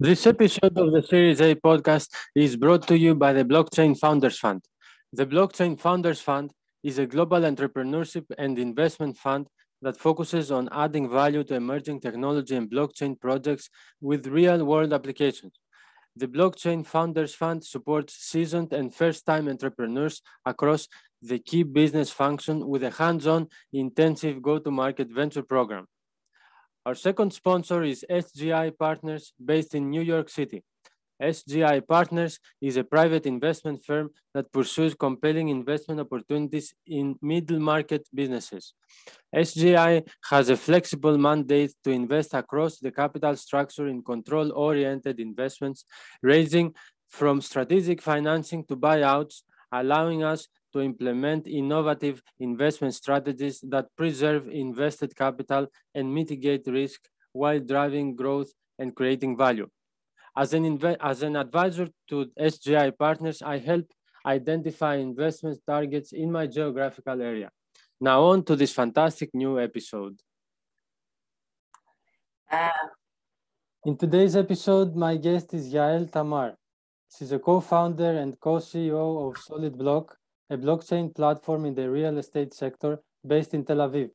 This episode of the Series A podcast is brought to you by the Blockchain Founders Fund. The Blockchain Founders Fund is a global entrepreneurship and investment fund that focuses on adding value to emerging technology and blockchain projects with real world applications. The Blockchain Founders Fund supports seasoned and first time entrepreneurs across the key business function with a hands on, intensive go to market venture program. Our second sponsor is SGI Partners based in New York City. SGI Partners is a private investment firm that pursues compelling investment opportunities in middle market businesses. SGI has a flexible mandate to invest across the capital structure in control oriented investments, ranging from strategic financing to buyouts, allowing us to implement innovative investment strategies that preserve invested capital and mitigate risk while driving growth and creating value. As an, as an advisor to SGI partners, I help identify investment targets in my geographical area. Now on to this fantastic new episode. Uh, in today's episode, my guest is Yael Tamar. She's a co-founder and co-CEO of Solid Block, a blockchain platform in the real estate sector based in Tel Aviv.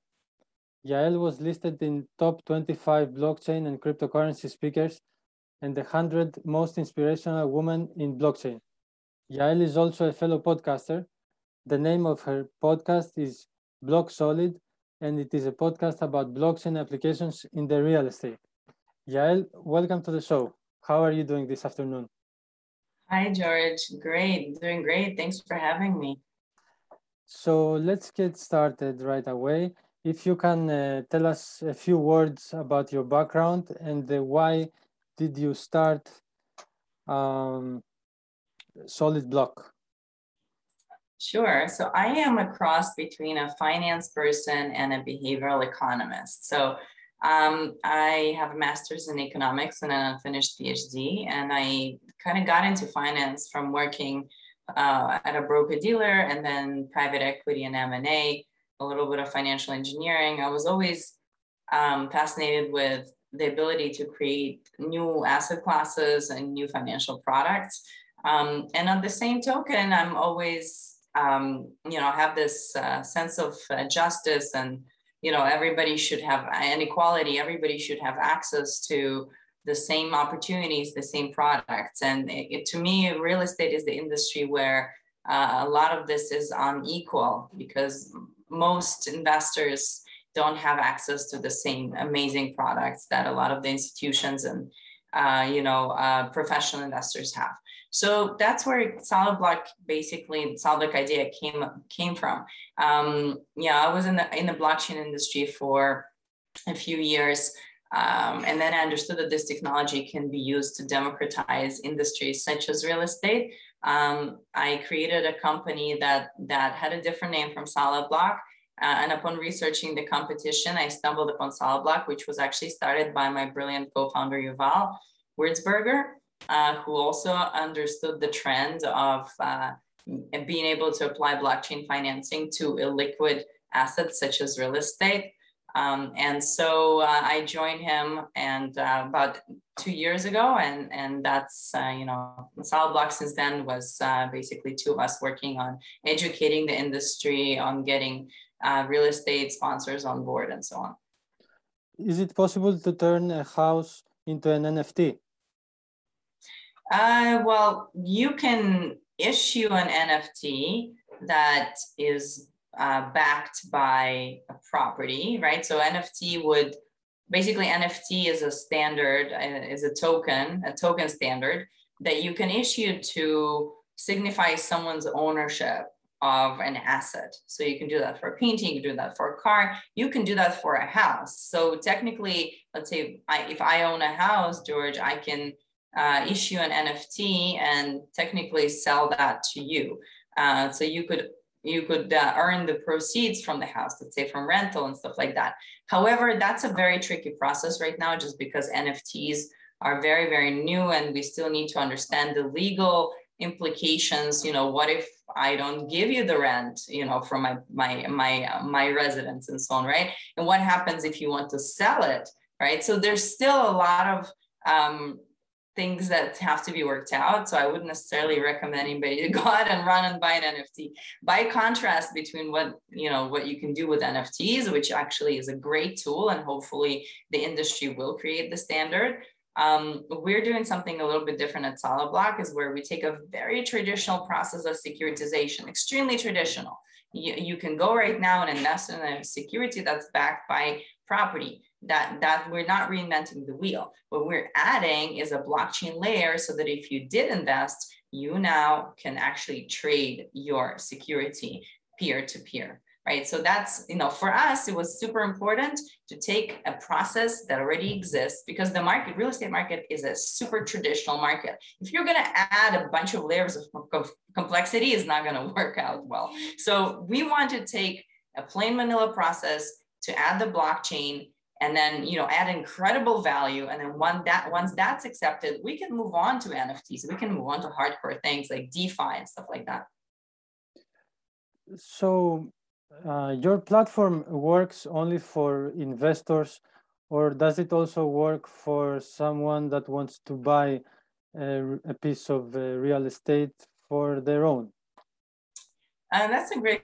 Yael was listed in top 25 blockchain and cryptocurrency speakers and the 100 most inspirational women in blockchain. Yael is also a fellow podcaster. The name of her podcast is Block Solid, and it is a podcast about blockchain applications in the real estate. Yael, welcome to the show. How are you doing this afternoon? Hi, George. Great. Doing great. Thanks for having me. So let's get started right away. If you can uh, tell us a few words about your background and uh, why did you start um, Solid Block? Sure. So I am a cross between a finance person and a behavioral economist. So um, I have a master's in economics and an unfinished PhD, and I kind of got into finance from working uh, at a broker dealer and then private equity and M&A, a little bit of financial engineering. I was always um, fascinated with the ability to create new asset classes and new financial products. Um, and on the same token, I'm always, um, you know, have this uh, sense of uh, justice and you know everybody should have inequality everybody should have access to the same opportunities the same products. And it, to me real estate is the industry where uh, a lot of this is unequal because most investors don't have access to the same amazing products that a lot of the institutions and uh, you know uh, professional investors have so that's where solid block basically solid block idea came came from. Um, yeah, I was in the in the blockchain industry for a few years. Um, and then I understood that this technology can be used to democratize industries such as real estate. Um, I created a company that that had a different name from Solid Block. Uh, and upon researching the competition, I stumbled upon Solid Block, which was actually started by my brilliant co-founder Yuval Wurzberger uh, who also understood the trend of uh, being able to apply blockchain financing to illiquid assets such as real estate. Um, and so uh, I joined him and uh, about two years ago, and and that's uh, you know Solid Block since then was uh, basically two of us working on educating the industry on getting uh, real estate sponsors on board and so on. Is it possible to turn a house into an NFT? Uh, well, you can issue an NFT that is uh, backed by a property, right? So NFT would basically NFT is a standard, uh, is a token, a token standard that you can issue to signify someone's ownership of an asset. So you can do that for a painting, you can do that for a car, you can do that for a house. So technically, let's say I, if I own a house, George, I can uh, issue an NFT and technically sell that to you. Uh, so you could you could uh, earn the proceeds from the house, let's say from rental and stuff like that. However, that's a very tricky process right now, just because NFTs are very very new and we still need to understand the legal implications. You know, what if I don't give you the rent, you know, from my my my my residence and so on, right? And what happens if you want to sell it, right? So there's still a lot of um, things that have to be worked out. So I wouldn't necessarily recommend anybody to go out and run and buy an NFT. By contrast between what you know what you can do with NFTs, which actually is a great tool, and hopefully the industry will create the standard. Um, we're doing something a little bit different at Solid Block, is where we take a very traditional process of securitization, extremely traditional. You, you can go right now and invest in a security that's backed by property that that we're not reinventing the wheel. What we're adding is a blockchain layer so that if you did invest you now can actually trade your security peer to peer right? So that's you know for us it was super important to take a process that already exists because the market real estate market is a super traditional market. If you're going to add a bunch of layers of complexity it's not going to work out well. So we want to take a plain vanilla process to add the blockchain and then you know add incredible value and then one that once that's accepted we can move on to nfts we can move on to hardcore things like defi and stuff like that. So uh, your platform works only for investors or does it also work for someone that wants to buy a, a piece of uh, real estate for their own? Uh, that's a great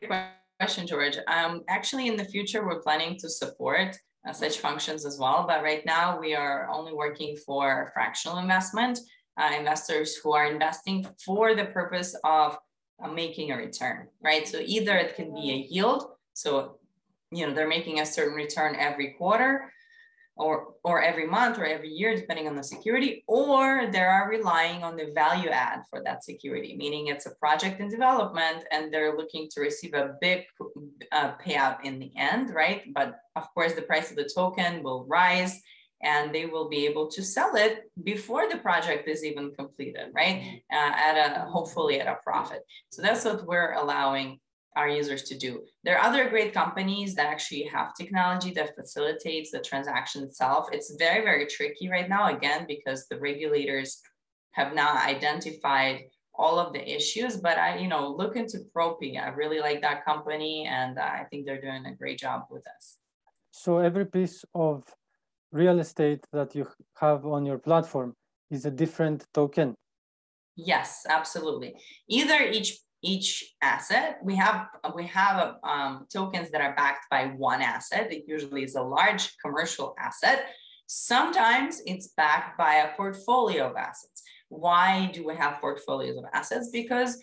question george. Um, actually in the future we're planning to support uh, such functions as well. But right now we are only working for fractional investment, uh, investors who are investing for the purpose of uh, making a return, right? So either it can be a yield. So, you know, they're making a certain return every quarter or, or every month or every year, depending on the security, or they are relying on the value add for that security, meaning it's a project in development and they're looking to receive a big uh, payout in the end, right? But of course, the price of the token will rise and they will be able to sell it before the project is even completed, right? Uh, at a hopefully at a profit. So that's what we're allowing our users to do. There are other great companies that actually have technology that facilitates the transaction itself. It's very, very tricky right now, again, because the regulators have not identified all of the issues, but I, you know, look into Propy. I really like that company and I think they're doing a great job with us. So every piece of real estate that you have on your platform is a different token? Yes, absolutely. Either each each asset. We have we have um, tokens that are backed by one asset. It usually is a large commercial asset. Sometimes it's backed by a portfolio of assets. Why do we have portfolios of assets? Because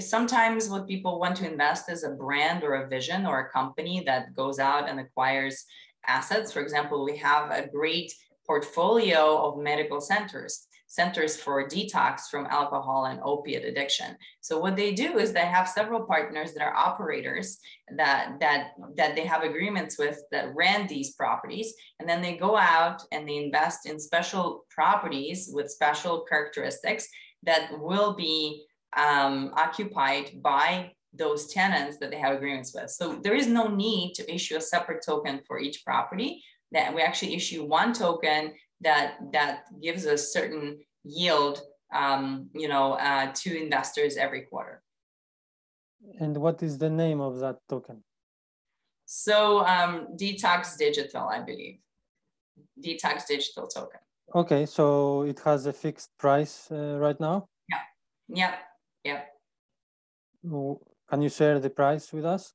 sometimes what people want to invest is a brand or a vision or a company that goes out and acquires assets. For example, we have a great portfolio of medical centers centers for detox from alcohol and opiate addiction. So what they do is they have several partners that are operators that that that they have agreements with that ran these properties, and then they go out and they invest in special properties with special characteristics that will be um, occupied by those tenants that they have agreements with. So there is no need to issue a separate token for each property. That we actually issue one token that that gives a certain yield, um, you know, uh, to investors every quarter. And what is the name of that token? So um, Detox Digital, I believe. Detox Digital token. Okay, so it has a fixed price uh, right now. Yeah. Yeah. Yeah. Can you share the price with us?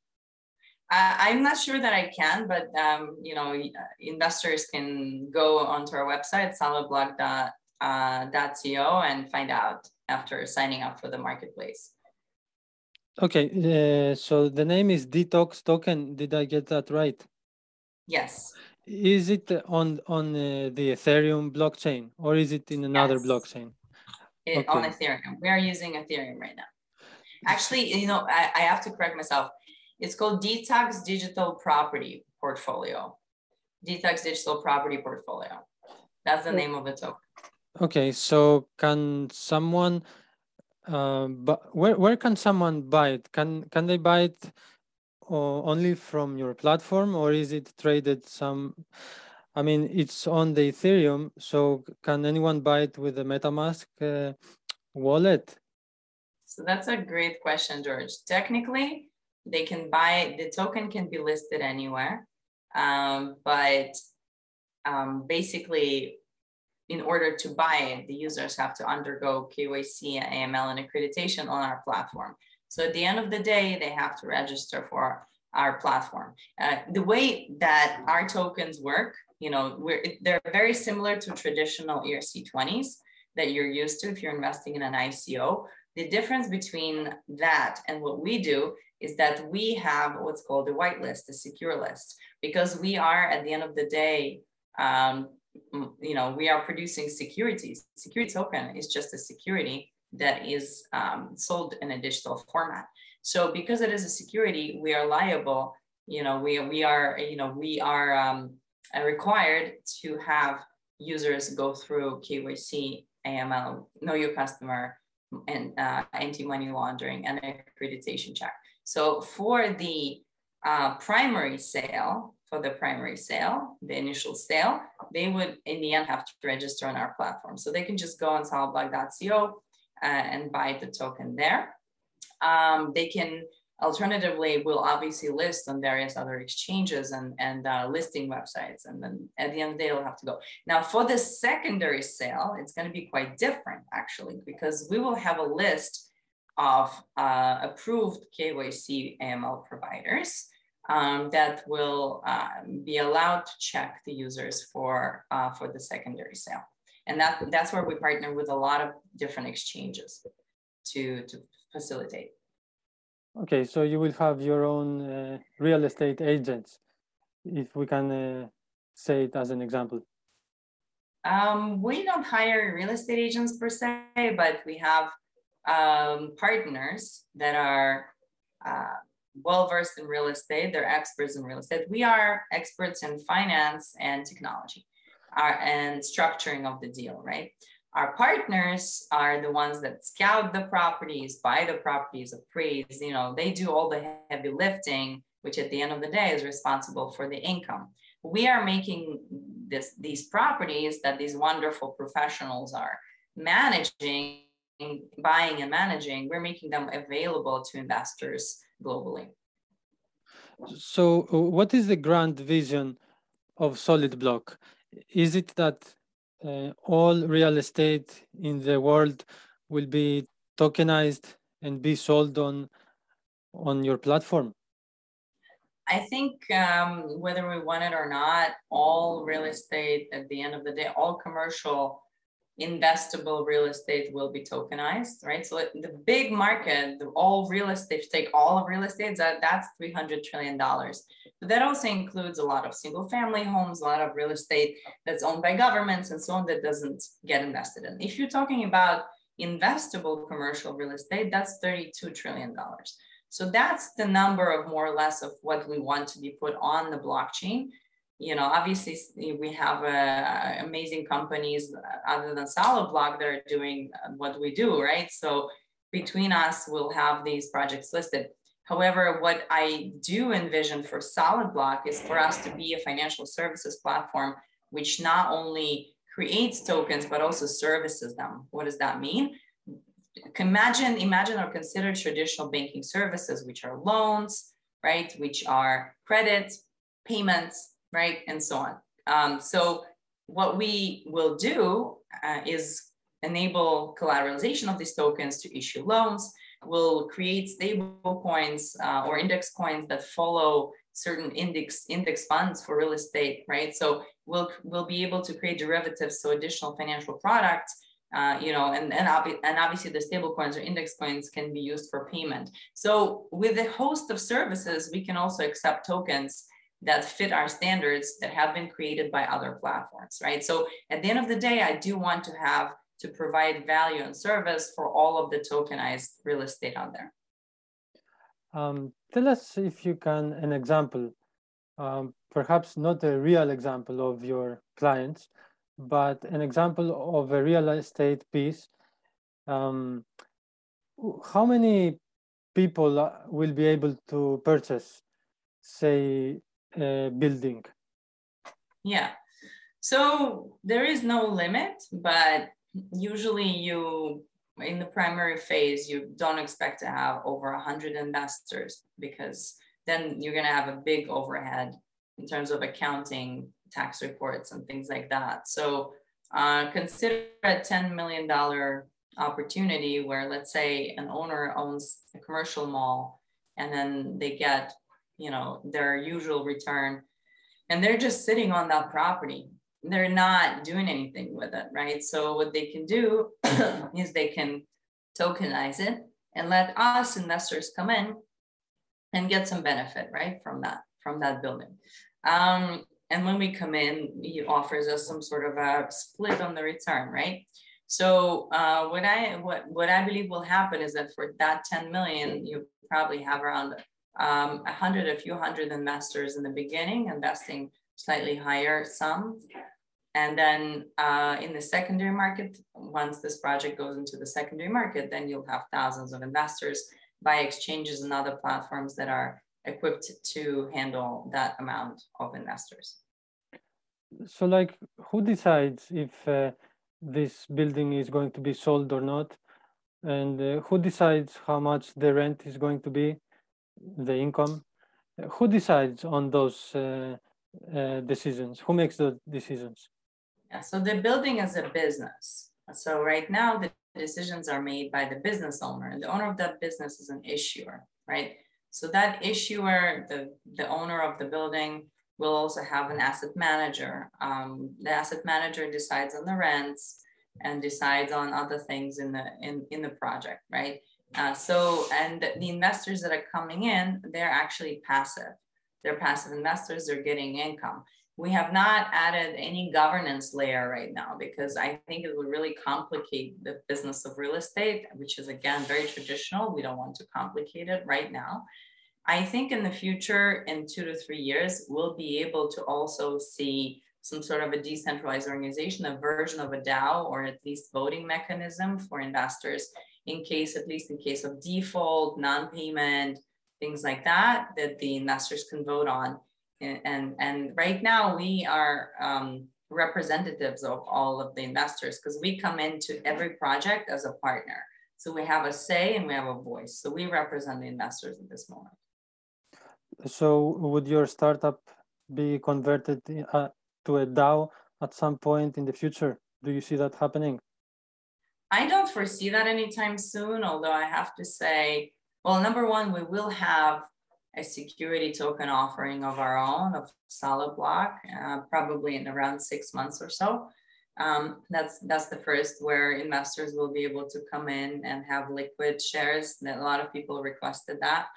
Uh, I'm not sure that I can, but um, you know, investors can go onto our website, solidblock.co, uh, and find out after signing up for the marketplace. Okay, uh, so the name is Detox Token. Did I get that right? Yes. Is it on on uh, the Ethereum blockchain or is it in another yes. blockchain? It, okay. On Ethereum. We are using Ethereum right now. Actually, you know, I, I have to correct myself it's called Detox Digital Property Portfolio. Detox Digital Property Portfolio. That's the name of the token. Okay, so can someone, uh, but where, where can someone buy it? Can, can they buy it uh, only from your platform or is it traded some, I mean, it's on the Ethereum, so can anyone buy it with the MetaMask uh, wallet? So that's a great question, George. Technically, they can buy the token can be listed anywhere um, but um, basically in order to buy it, the users have to undergo KYC, AML, and accreditation on our platform. So at the end of the day, they have to register for our platform. Uh, the way that our tokens work, you know, they're very similar to traditional ERC20s that you're used to if you're investing in an ICO. The difference between that and what we do is that we have what's called a whitelist, a secure list, because we are at the end of the day, um, you know, we are producing securities. Security token is just a security that is um, sold in a digital format. So because it is a security, we are liable. You know, we we are you know we are um, required to have users go through KYC, AML, know your customer, and uh, anti-money laundering and accreditation check. So for the uh, primary sale, for the primary sale, the initial sale, they would in the end have to register on our platform. So they can just go on solidblock.co uh, and buy the token there. Um, they can alternatively will obviously list on various other exchanges and, and uh, listing websites. And then at the end of the day, they'll have to go. Now for the secondary sale, it's going to be quite different actually, because we will have a list of uh, approved KYC AML providers um, that will uh, be allowed to check the users for, uh, for the secondary sale. And that, that's where we partner with a lot of different exchanges to, to facilitate. Okay, so you will have your own uh, real estate agents, if we can uh, say it as an example. Um, we don't hire real estate agents per se, but we have um, partners that are uh, well versed in real estate. They're experts in real estate. We are experts in finance and technology, uh, and structuring of the deal, right? Our partners are the ones that scout the properties, buy the properties, appraise, you know, they do all the heavy lifting, which at the end of the day is responsible for the income. We are making this, these properties that these wonderful professionals are managing, buying and managing, we're making them available to investors globally. So what is the grand vision of Solid Block? Is it that uh, all real estate in the world will be tokenized and be sold on on your platform? I think um, whether we want it or not, all real estate at the end of the day, all commercial investable real estate will be tokenized, right? So the big market, the, all real estate, take all of real estate, that, that's $300 trillion. But that also includes a lot of single family homes, a lot of real estate that's owned by governments and so on that doesn't get invested in. If you're talking about investable commercial real estate, that's $32 trillion. So that's the number of more or less of what we want to be put on the blockchain you know, obviously we have uh, amazing companies other than Solid Block that are doing what we do, right? So between us, we'll have these projects listed. However, what I do envision for Solid Block is for us to be a financial services platform, which not only creates tokens, but also services them. What does that mean? Imagine, imagine or consider traditional banking services, which are loans, right? Which are credit, payments, right? And so on. Um, so what we will do uh, is enable collateralization of these tokens to issue loans. We'll create stable coins uh, or index coins that follow certain index index funds for real estate, right? So we'll we'll be able to create derivatives, so additional financial products, uh, you know, and and, and obviously the stable coins or index coins can be used for payment. So with a host of services, we can also accept tokens that fit our standards that have been created by other platforms, right? So at the end of the day, I do want to have to provide value and service for all of the tokenized real estate out there. Um, tell us if you can an example, um, perhaps not a real example of your clients, but an example of a real estate piece. Um, how many people uh, will be able to purchase, say, uh, building? Yeah. So there is no limit, but usually you in the primary phase you don't expect to have over 100 investors because then you're going to have a big overhead in terms of accounting tax reports and things like that so Uh, consider a $10 million opportunity where let's say an owner owns a commercial mall and then they get, you know, their usual return and they're just sitting on that property. They're not doing anything with it, right? So what they can do is they can tokenize it and let us investors come in and get some benefit, right, from that from that building. Um, and when we come in, he offers us some sort of a split on the return, right? So uh, what I what what I believe will happen is that for that 10 million, you probably have around um, a hundred, a few hundred investors in the beginning, investing slightly higher sum. And then uh, in the secondary market, once this project goes into the secondary market, then you'll have thousands of investors by exchanges and other platforms that are equipped to handle that amount of investors. So like who decides if uh, this building is going to be sold or not? And uh, who decides how much the rent is going to be, the income? Who decides on those uh, uh decisions? Who makes the decisions? Yeah, so the building is a business. So right now the decisions are made by the business owner and the owner of that business is an issuer, right? So that issuer, the, the owner of the building will also have an asset manager. Um, the asset manager decides on the rents and decides on other things in the, in, in the project, right? Uh, so, and the investors that are coming in, they're actually passive. They're passive investors, they're getting income we have not added any governance layer right now because I think it would really complicate the business of real estate, which is again very traditional. We don't want to complicate it right now. I think in the future, in two to three years, we'll be able to also see some sort of a decentralized organization, a version of a DAO or at least voting mechanism for investors in case, at least in case of default, non-payment, things like that, that the investors can vote on. And and right now we are um, representatives of all of the investors because we come into every project as a partner. So we have a say and we have a voice. So we represent the investors at this moment. So would your startup be converted uh, to a dao at some point in the future? Do you see that happening i don't foresee that anytime soon although i have to say well number one we will have a security token offering of our own of solid block, uh, probably in around six months or so. Um, that's that's the first where investors will be able to come in and have liquid shares. A lot of people requested that.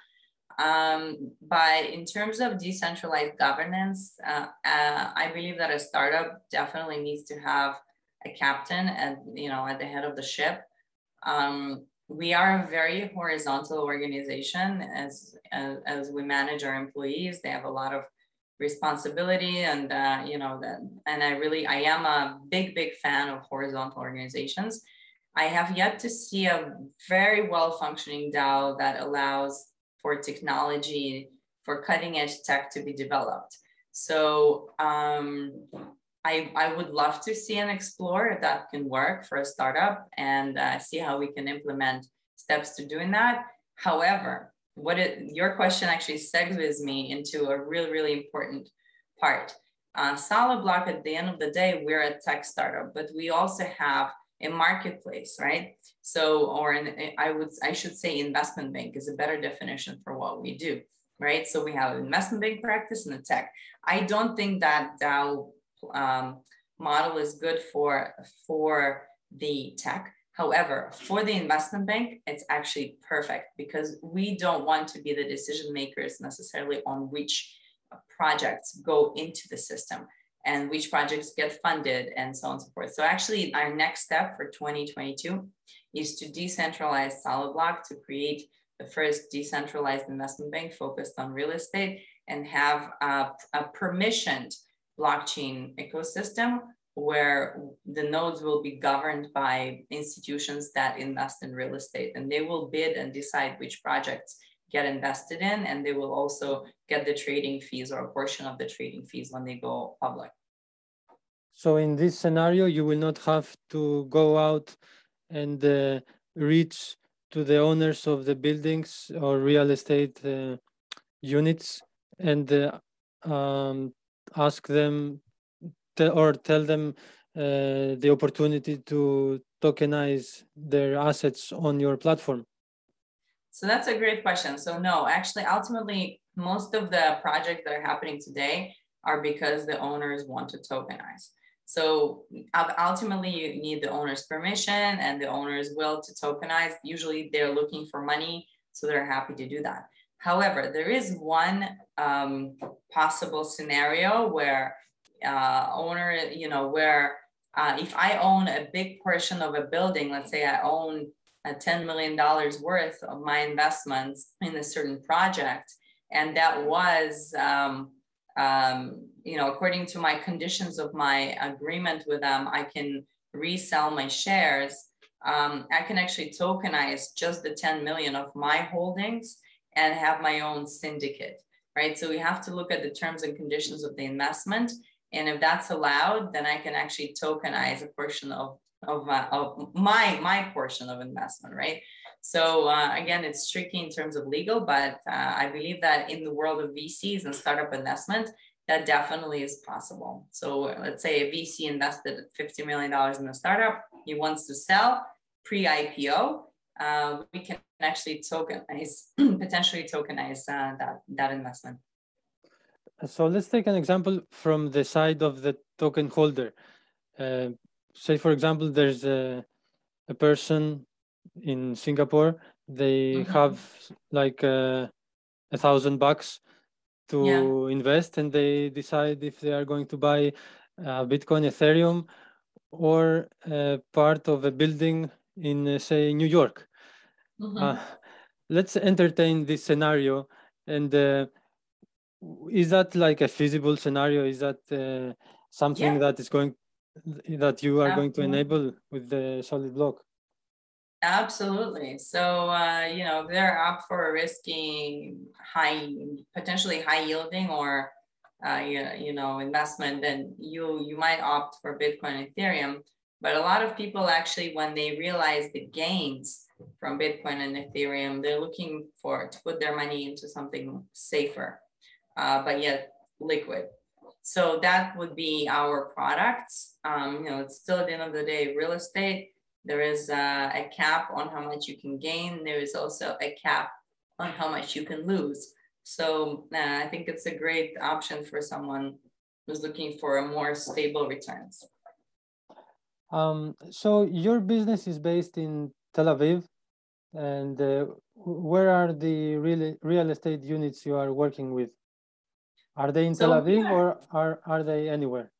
Um, but in terms of decentralized governance, uh, uh, I believe that a startup definitely needs to have a captain and you know at the head of the ship. Um, we are a very horizontal organization as, as, as we manage our employees. They have a lot of responsibility and uh, you know that and i really i am a big big fan of horizontal organizations i have yet to see a very well functioning dao that allows for technology for cutting edge tech to be developed so um, I, I would love to see and explore if that can work for a startup and uh, see how we can implement steps to doing that. However, what it, your question actually segues me into a really, really important part. Uh, Solid Block, at the end of the day, we're a tech startup, but we also have a marketplace, right? So, or an, I would, I should say investment bank is a better definition for what we do, right? So we have an investment bank practice and a tech. I don't think that DAO um, model is good for, for the tech. However, for the investment bank, it's actually perfect because we don't want to be the decision makers necessarily on which projects go into the system and which projects get funded and so on and so forth. So actually our next step for 2022 is to decentralize Solid Block to create the first decentralized investment bank focused on real estate and have a, a permissioned blockchain ecosystem where the nodes will be governed by institutions that invest in real estate and they will bid and decide which projects get invested in and they will also get the trading fees or a portion of the trading fees when they go public. So in this scenario, you will not have to go out and uh, reach to the owners of the buildings or real estate uh, units and uh, um, ask them or tell them uh, the opportunity to tokenize their assets on your platform? So that's a great question. So no, actually, ultimately, most of the projects that are happening today are because the owners want to tokenize. So ultimately, you need the owner's permission and the owner's will to tokenize. Usually, they're looking for money, so they're happy to do that. However, there is one um, possible scenario where uh, owner, you know, where uh, if I own a big portion of a building, let's say I own a $10 million worth of my investments in a certain project, and that was um, um, you know, according to my conditions of my agreement with them, I can resell my shares. Um, I can actually tokenize just the 10 million of my holdings and have my own syndicate, right? So we have to look at the terms and conditions of the investment. And if that's allowed, then I can actually tokenize a portion of, of, uh, of my, my portion of investment, right? So uh, again, it's tricky in terms of legal, but uh, I believe that in the world of VCs and startup investment, that definitely is possible. So let's say a VC invested $50 million in a startup, he wants to sell pre-IPO, uh, we can actually tokenize, potentially tokenize uh, that, that investment. So let's take an example from the side of the token holder. Uh, say, for example, there's a, a person in Singapore, they mm-hmm. have like uh, a thousand bucks to yeah. invest and they decide if they are going to buy uh, Bitcoin, Ethereum, or uh, part of a building in, uh, say, New York. Mm-hmm. Uh, let's entertain this scenario. And uh, is that like a feasible scenario? Is that uh, something yeah. that is going that you are Absolutely. going to enable with the solid block? Absolutely. So, uh, you know, they're up for a risky, high, potentially high yielding or, uh, you know, investment, then you, you might opt for Bitcoin, Ethereum. But a lot of people actually, when they realize the gains from Bitcoin and Ethereum, they're looking for to put their money into something safer, uh, but yet liquid. So that would be our products. Um, you know, it's still at the end of the day, real estate there is a, a cap on how much you can gain. There is also a cap on how much you can lose. So uh, I think it's a great option for someone who's looking for a more stable returns. Um, so your business is based in Tel Aviv, and uh, where are the real real estate units you are working with? Are they in so, Tel Aviv yeah. or are are they anywhere?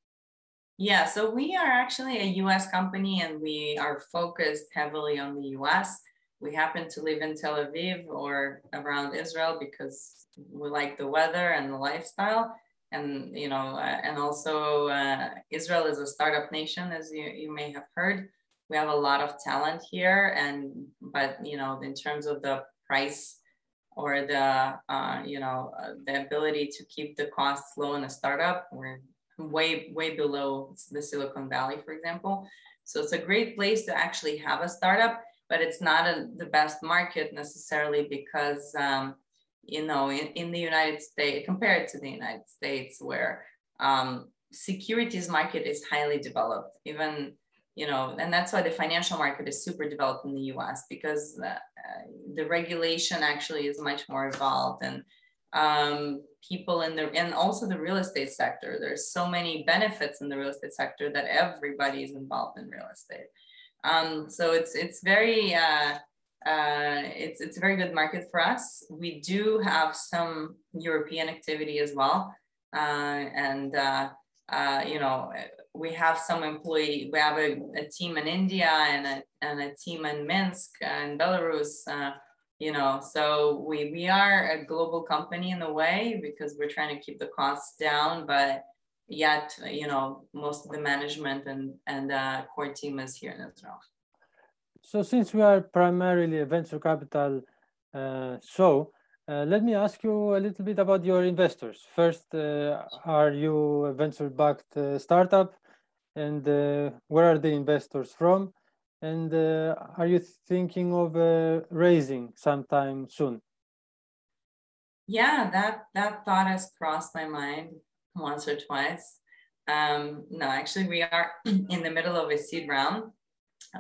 Yeah, so we are actually a US company and we are focused heavily on the US. We happen to live in Tel Aviv or around Israel because we like the weather and the lifestyle. And, you know, uh, and also uh, Israel is a startup nation, as you, you may have heard. We have a lot of talent here. And, but, you know, in terms of the price or the, uh, you know, uh, the ability to keep the costs low in a startup, we're way, way below the Silicon Valley, for example. So it's a great place to actually have a startup, but it's not a, the best market necessarily because, um, you know, in, in the United States, compared to the United States, where um, securities market is highly developed, even, you know, and that's why the financial market is super developed in the US because uh, the regulation actually is much more evolved and um, people in the and also the real estate sector. There's so many benefits in the real estate sector that everybody is involved in real estate. Um, so it's it's very uh, uh, it's it's a very good market for us. We do have some European activity as well, uh, and uh, uh, you know we have some employee. We have a, a, team in India and a and a team in Minsk and Belarus uh, you know so we we are a global company in a way because we're trying to keep the costs down but yet you know most of the management and and uh, core team is here in israel so since we are primarily a venture capital uh, show uh, let me ask you a little bit about your investors first uh, are you a venture backed uh, startup and uh, where are the investors from and uh, are you thinking of uh, raising sometime soon? Yeah, that that thought has crossed my mind once or twice. Um, no, actually, we are in the middle of a seed round.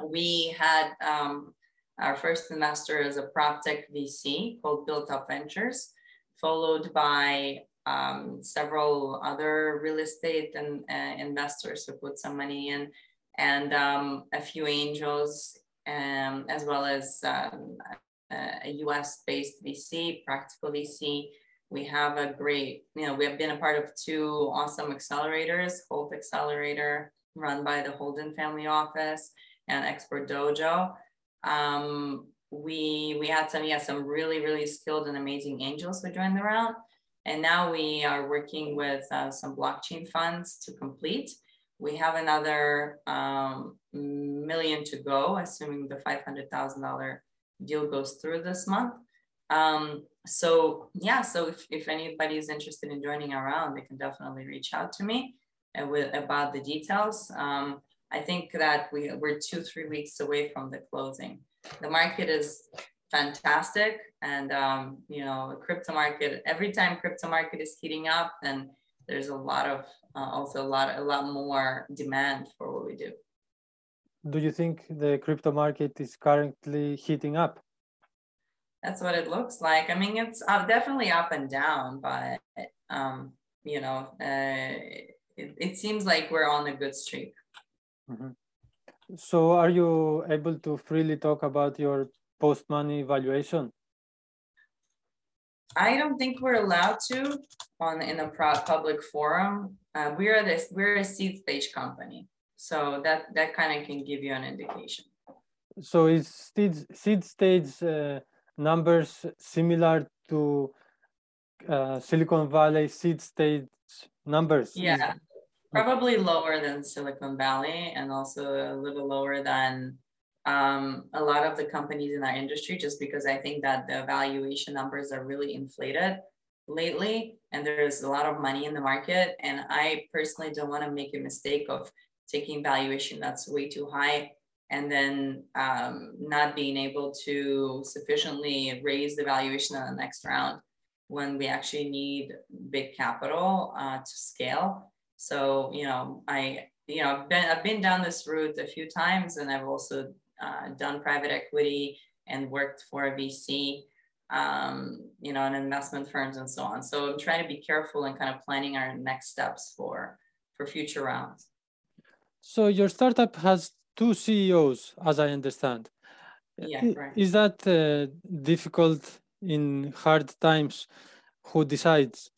We had um, our first investor is a prop tech VC called Built Up Ventures, followed by um, several other real estate and uh, investors who put some money in, and um, a few angels, um, as well as um, a US based VC, Practical VC. We have a great, you know, we have been a part of two awesome accelerators, Holt Accelerator, run by the Holden family office, and Expert Dojo. Um, we we had some yeah some really really skilled and amazing angels who joined the round, and now we are working with uh, some blockchain funds to complete. We have another um, million to go, assuming the five hundred thousand dollar deal goes through this month. Um, so yeah, so if, if anybody is interested in joining around, they can definitely reach out to me and with, about the details. Um, I think that we, we're two, three weeks away from the closing. The market is fantastic. And, um, you know, crypto market, every time crypto market is heating up, then there's a lot of, uh, also a lot, a lot more demand for what we do. Do you think the crypto market is currently heating up? That's what it looks like. I mean, it's uh, definitely up and down, but, um, you know, uh, it, it seems like we're on a good streak. Mm-hmm. So are you able to freely talk about your post-money valuation? I don't think we're allowed to on in a public forum. Uh, we're this we're a seed stage company, so that that kind of can give you an indication. So is seed seed stage uh, numbers similar to uh, Silicon Valley seed stage numbers? Yeah, probably lower than Silicon Valley and also a little lower than um, a lot of the companies in our industry, just because I think that the valuation numbers are really inflated lately and there's a lot of money in the market. And I personally don't want to make a mistake of taking valuation that's way too high and then um, not being able to sufficiently raise the valuation on the next round when we actually need big capital uh, to scale. So, you know, I, you know, I've been, I've been down this route a few times and I've also uh, done private equity and worked for a VC, um, you know, and investment firms and so on. So I'm trying to be careful and kind of planning our next steps for, for future rounds. So your startup has two CEOs, as I understand. Yeah, right. Is that uh, difficult in hard times? Who decides?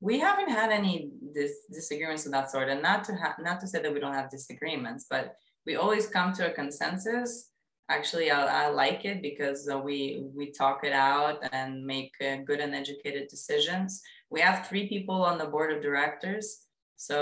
we haven't had any dis- disagreements of that sort and not to have not to say that we don't have disagreements but we always come to a consensus. Actually i, I like it because uh, we we talk it out and make uh, good and educated decisions. We have three people on the board of directors. So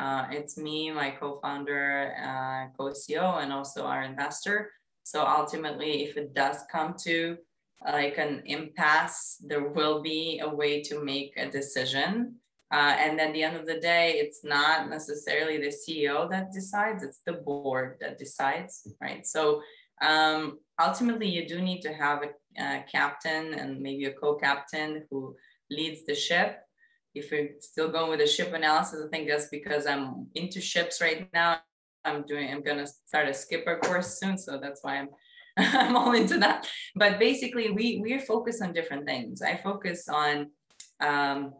uh, it's me my co-founder uh, co-ceo and also our investor. So ultimately if it does come to like an impasse, there will be a way to make a decision. Uh, and at the end of the day, it's not necessarily the CEO that decides, it's the board that decides, right? So um, ultimately, you do need to have a, a captain and maybe a co-captain who leads the ship. If you're still going with the ship analysis, I think that's because I'm into ships right now. I'm doing, I'm gonna start a skipper course soon. So that's why I'm I'm all into that. But basically, we we focus on different things. I focus on, um,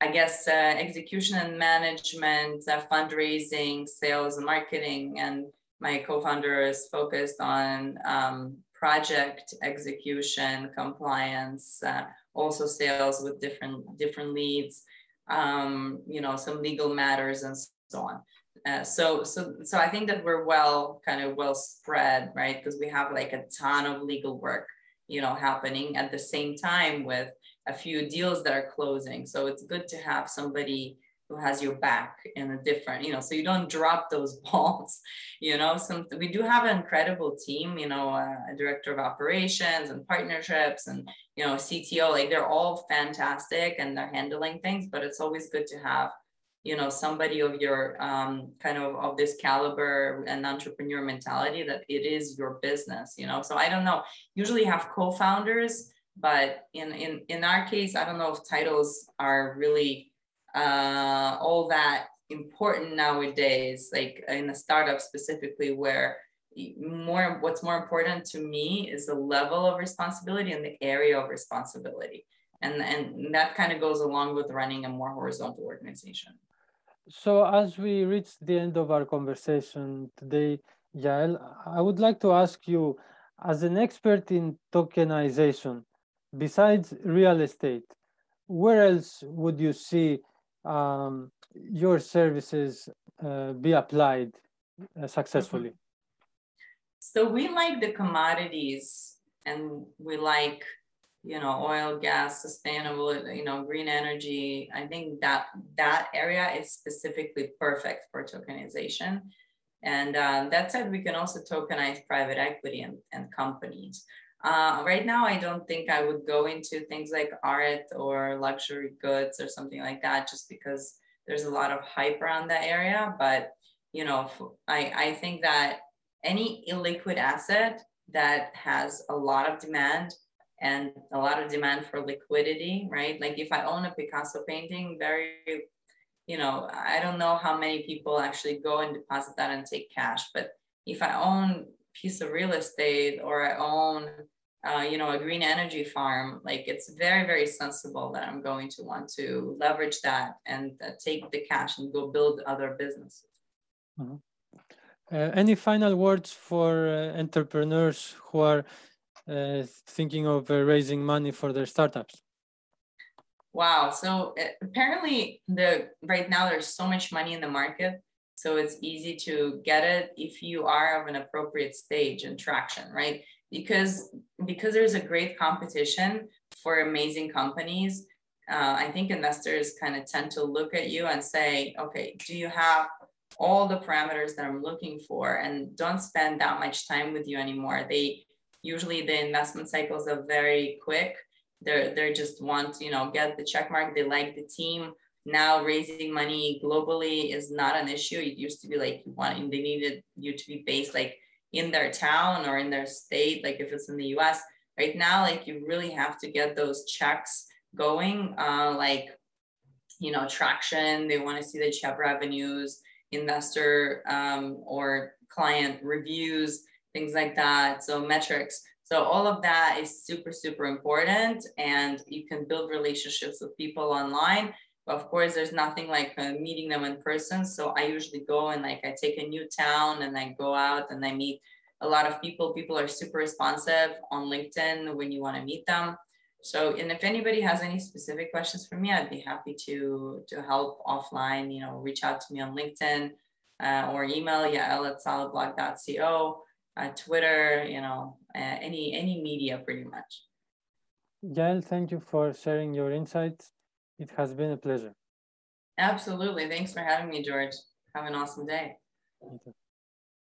I guess, uh, execution and management, uh, fundraising, sales and marketing, and my co-founder is focused on um, project execution, compliance, uh, also sales with different different leads, um, you know, some legal matters and so on. Uh, so so so I think that we're well kind of well spread, right? Because we have like a ton of legal work, you know, happening at the same time with a few deals that are closing. So it's good to have somebody who has your back in a different, you know, so you don't drop those balls, you know. Some we do have an incredible team, you know, uh, a director of operations and partnerships and you know CTO, like they're all fantastic and they're handling things, but it's always good to have you know somebody of your um, kind of of this caliber and entrepreneur mentality that it is your business you know so i don't know usually have co-founders but in in in our case i don't know if titles are really uh, all that important nowadays, like in a startup specifically, where more what's more important to me is the level of responsibility and the area of responsibility. And, and that kind of goes along with running a more horizontal organization. So as we reach the end of our conversation today, Yael, I would like to ask you, as an expert in tokenization, besides real estate, where else would you see um, your services uh, be applied uh, successfully? So we like the commodities and we like, you know, oil, gas, sustainable, you know, green energy. I think that that area is specifically perfect for tokenization. And uh, that said, we can also tokenize private equity and, and companies. Uh, right now, I don't think I would go into things like art or luxury goods or something like that, just because there's a lot of hype around that area. But you know, I, I think that any illiquid asset that has a lot of demand and a lot of demand for liquidity, right? Like if I own a Picasso painting, very, you know, I don't know how many people actually go and deposit that and take cash, but if I own piece of real estate or I own, uh, you know, a green energy farm, like it's very, very sensible that I'm going to want to leverage that and uh, take the cash and go build other businesses. Mm-hmm. Uh, any final words for uh, entrepreneurs who are uh, thinking of uh, raising money for their startups? Wow. So apparently, the right now there's so much money in the market so it's easy to get it if you are of an appropriate stage and traction, right? Because because there's a great competition for amazing companies. Uh, I think investors kind of tend to look at you and say, okay, do you have all the parameters that I'm looking for? And don't spend that much time with you anymore. They usually the investment cycles are very quick. They're they're just want you know get the check mark. They like the team now raising money globally is not an issue. It used to be like you want they needed you to be based like in their town or in their state, like if it's in the US. Right now, like you really have to get those checks going, uh, like you know, traction. They want to see that you have revenues, investor um, or client reviews, things like that. So metrics. So all of that is super, super important. And you can build relationships with people online of course, there's nothing like uh, meeting them in person. So I usually go and like I take a new town and I go out and I meet a lot of people. People are super responsive on LinkedIn when you want to meet them. So, and if anybody has any specific questions for me, I'd be happy to to help offline. You know, reach out to me on LinkedIn uh, or email yael at solidblock.co, uh, Twitter. You know, uh, any any media pretty much. Yael, thank you for sharing your insights. It has been a pleasure. Absolutely. Thanks for having me, George. Have an awesome day.